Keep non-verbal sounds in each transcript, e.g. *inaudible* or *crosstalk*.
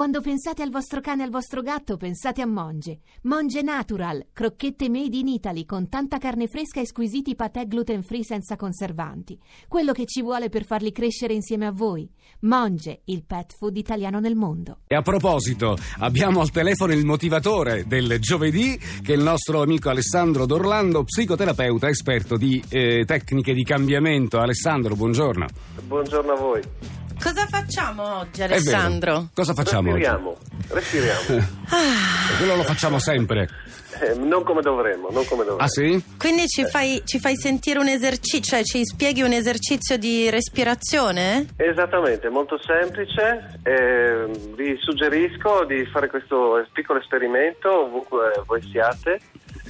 Quando pensate al vostro cane e al vostro gatto, pensate a Monge. Monge Natural, crocchette made in Italy con tanta carne fresca e squisiti patè gluten free senza conservanti. Quello che ci vuole per farli crescere insieme a voi. Monge, il pet food italiano nel mondo. E a proposito, abbiamo al telefono il motivatore del giovedì, che è il nostro amico Alessandro D'Orlando, psicoterapeuta esperto di eh, tecniche di cambiamento. Alessandro, buongiorno. Buongiorno a voi. Cosa facciamo oggi. Alessandro? Cosa facciamo oggi? Respiriamo, respiriamo. *laughs* Quello lo facciamo sempre. Eh, non come dovremmo, non come dovremmo. Ah sì? Quindi ci fai, ci fai sentire un esercizio, cioè ci spieghi un esercizio di respirazione? Esattamente, molto semplice. Eh, vi suggerisco di fare questo piccolo esperimento ovunque voi siate.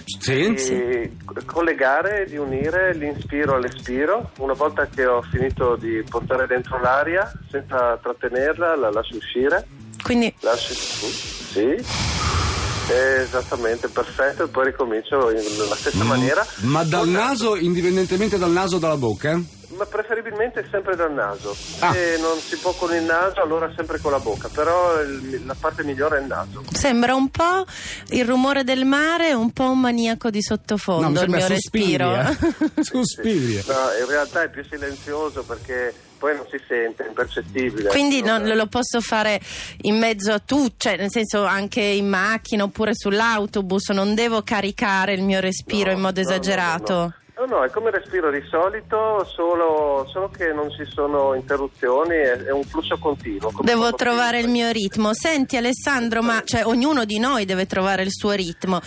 Sì? Di collegare, di unire l'inspiro all'espiro. Una volta che ho finito di portare dentro l'aria, senza trattenerla, la lascio uscire. Quindi Lascio... Sì. Esattamente, perfetto. E poi ricomincio in- nella stessa maniera. Ma dal naso, indipendentemente dal naso o dalla bocca? Ma preferibilmente sempre dal naso. Ah. Se non si può con il naso, allora sempre con la bocca. Però il- la parte migliore è il naso. sembra un po' il rumore del mare, un po' un maniaco di sottofondo mi il mio respiro. *laughs* Suspiria. Suspiria. No, in realtà è più silenzioso perché poi non si sente, è impercettibile. Quindi Non- lo posso fare in mezzo a tu, cioè nel senso anche in macchina oppure sull'autobus, non devo caricare il mio respiro no, in modo no, no, esagerato. No, no. No, è come respiro di solito, solo, solo che non ci sono interruzioni, è, è un flusso continuo. Devo trovare il mio ritmo. Senti Alessandro, ma cioè, ognuno di noi deve trovare il suo ritmo.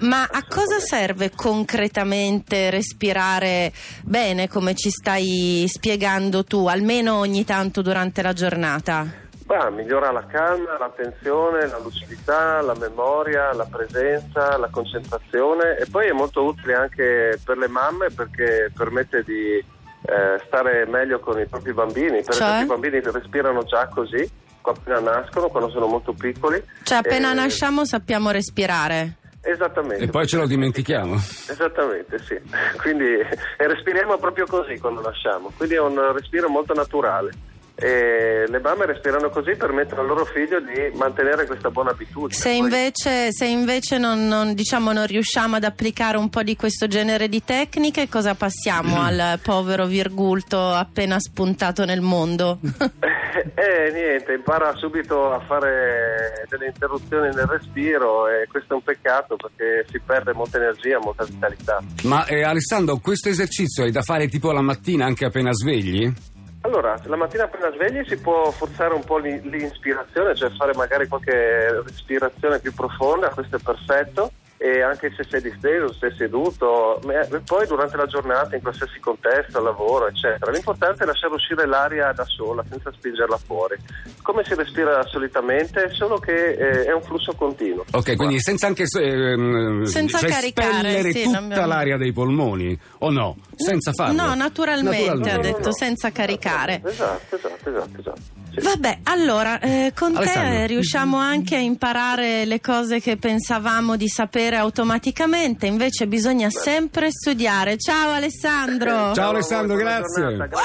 Ma a cosa serve concretamente respirare bene come ci stai spiegando tu, almeno ogni tanto durante la giornata? Bah, migliora la calma, l'attenzione, la lucidità, la memoria, la presenza, la concentrazione e poi è molto utile anche per le mamme perché permette di eh, stare meglio con i propri bambini. Per Cioè? esempio i bambini respirano già così, appena nascono, quando sono molto piccoli. Cioè appena Eh, nasciamo sappiamo respirare. Esattamente. E poi ce lo dimentichiamo. Esattamente, sì. *laughs* Quindi e respiriamo proprio così quando nasciamo, quindi è un respiro molto naturale. E le mamme respirano così permettono al loro figlio di mantenere questa buona abitudine. Se Poi- invece, se invece non, non, diciamo, non riusciamo ad applicare un po' di questo genere di tecniche, cosa passiamo al povero virgulto appena spuntato nel mondo? *laughs* Eh, niente, impara subito a fare delle interruzioni nel respiro e questo è un peccato perché si perde molta energia, molta vitalità. Ma eh, Alessandro, questo esercizio è da fare tipo la mattina anche appena svegli? Allora, la mattina appena svegli si può forzare un po' l'i- l'inspirazione, cioè fare magari qualche respirazione più profonda, questo è perfetto. E anche se sei disteso, se sei seduto, ma- e poi durante la giornata, in qualsiasi contesto, al lavoro, eccetera. L'importante è lasciare uscire l'aria da sola, senza spingerla fuori. Come si respira solitamente, solo che eh, è un flusso continuo. Ok, quindi senza anche ehm, Senza cioè caricare, sì, tutta abbiamo- l'aria dei polmoni, o no? Senza farlo? No, naturalmente, Naturalmente. ha No, no, detto, no. senza caricare. Esatto, esatto, esatto, esatto. Vabbè, allora, eh, con Alessandro. te riusciamo anche a imparare le cose che pensavamo di sapere automaticamente, invece bisogna sempre studiare. Ciao Alessandro! Ciao Alessandro, buona grazie. grazie